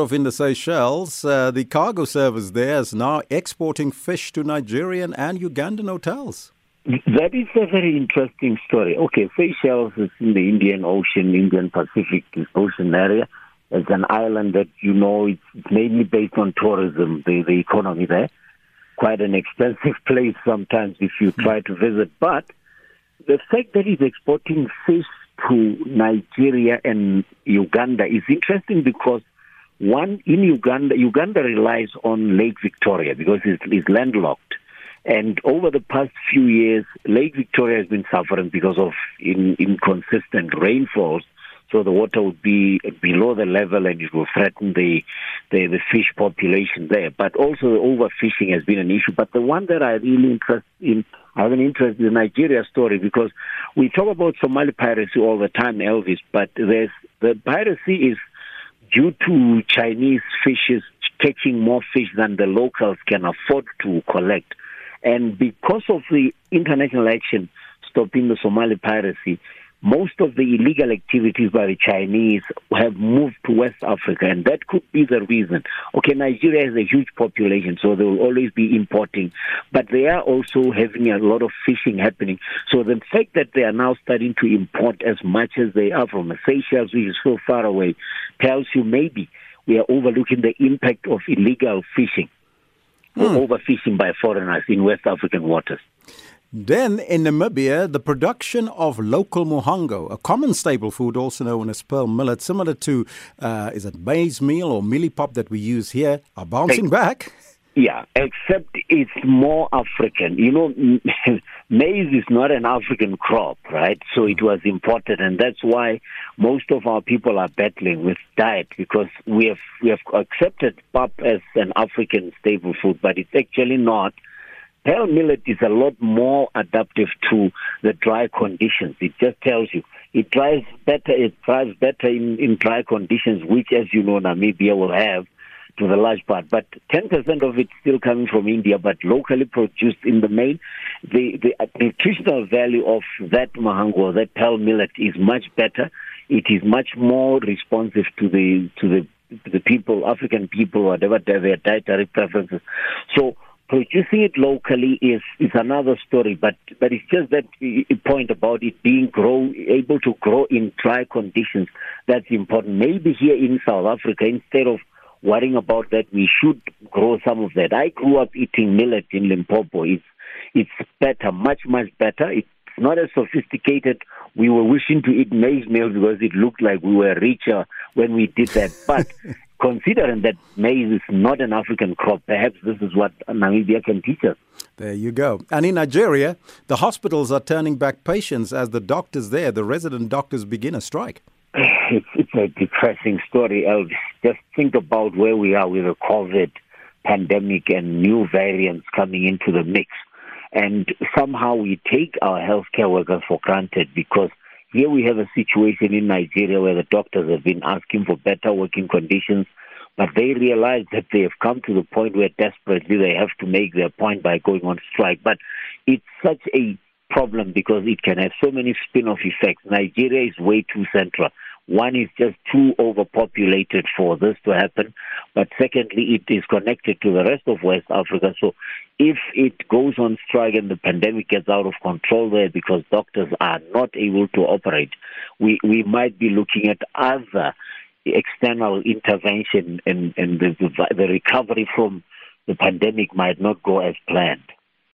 of in the Seychelles, uh, the cargo service there is now exporting fish to Nigerian and Ugandan hotels. That is a very interesting story. Okay, Seychelles is in the Indian Ocean, Indian Pacific Ocean area. It's an island that you know it's mainly based on tourism, the, the economy there. Quite an expensive place sometimes if you try to visit. But the fact that it's exporting fish to Nigeria and Uganda is interesting because one, in Uganda, Uganda relies on Lake Victoria because it's, it's landlocked. And over the past few years, Lake Victoria has been suffering because of in, inconsistent rainfalls. So the water would be below the level and it will threaten the, the, the fish population there. But also overfishing has been an issue. But the one that I really interest in, I have an interest in the Nigeria story because we talk about Somali piracy all the time, Elvis, but there's the piracy is due to Chinese fishes catching more fish than the locals can afford to collect. And because of the international action stopping the Somali piracy, most of the illegal activities by the Chinese have moved to West Africa, and that could be the reason. Okay, Nigeria has a huge population, so they will always be importing, but they are also having a lot of fishing happening. So the fact that they are now starting to import as much as they are from the Seychelles, which is so far away, tells you maybe we are overlooking the impact of illegal fishing hmm. overfishing by foreigners in West African waters. Then in Namibia, the production of local mahangu, a common staple food also known as pearl millet, similar to, uh, is it maize meal or mielie pap that we use here, are bouncing back. Yeah, except it's more African. You know, maize is not an African crop, right? So it was imported, and that's why most of our people are battling with diet because we have we have accepted pap as an African staple food, but it's actually not. Pearl millet is a lot more adaptive to the dry conditions. It just tells you it thrives better. It thrives better in, in dry conditions, which, as you know, Namibia will have to the large part. But 10% of it still coming from India, but locally produced in the main. The, the nutritional value of that mahangu, that pearl millet, is much better. It is much more responsive to the to the the people, African people, whatever their dietary preferences. So producing it locally is is another story, but but it's just that point about it being grow able to grow in dry conditions that's important. Maybe here in South Africa, instead of worrying about that, we should grow some of that. I grew up eating millet in Limpopo. It's it's better, much much better. It's not as sophisticated. We were wishing to eat maize meal because it looked like we were richer when we did that, but considering that maize is not an African crop, perhaps this is what Namibia can teach us. There you go. And in Nigeria, the hospitals are turning back patients as the doctors there, the resident doctors, begin a strike. It's, it's a depressing story, Elvis. Just think about where we are with the COVID pandemic and new variants coming into the mix. And somehow we take our healthcare workers for granted because here we have a situation in Nigeria where the doctors have been asking for better working conditions, but they realize that they have come to the point where desperately they have to make their point by going on strike. But it's such a problem because it can have so many spin off effects. Nigeria is way too central. One is just too overpopulated for this to happen. But secondly, it is connected to the rest of West Africa. So if it goes on strike and the pandemic gets out of control there because doctors are not able to operate, we, we might be looking at other external intervention and, and the, the recovery from the pandemic might not go as planned.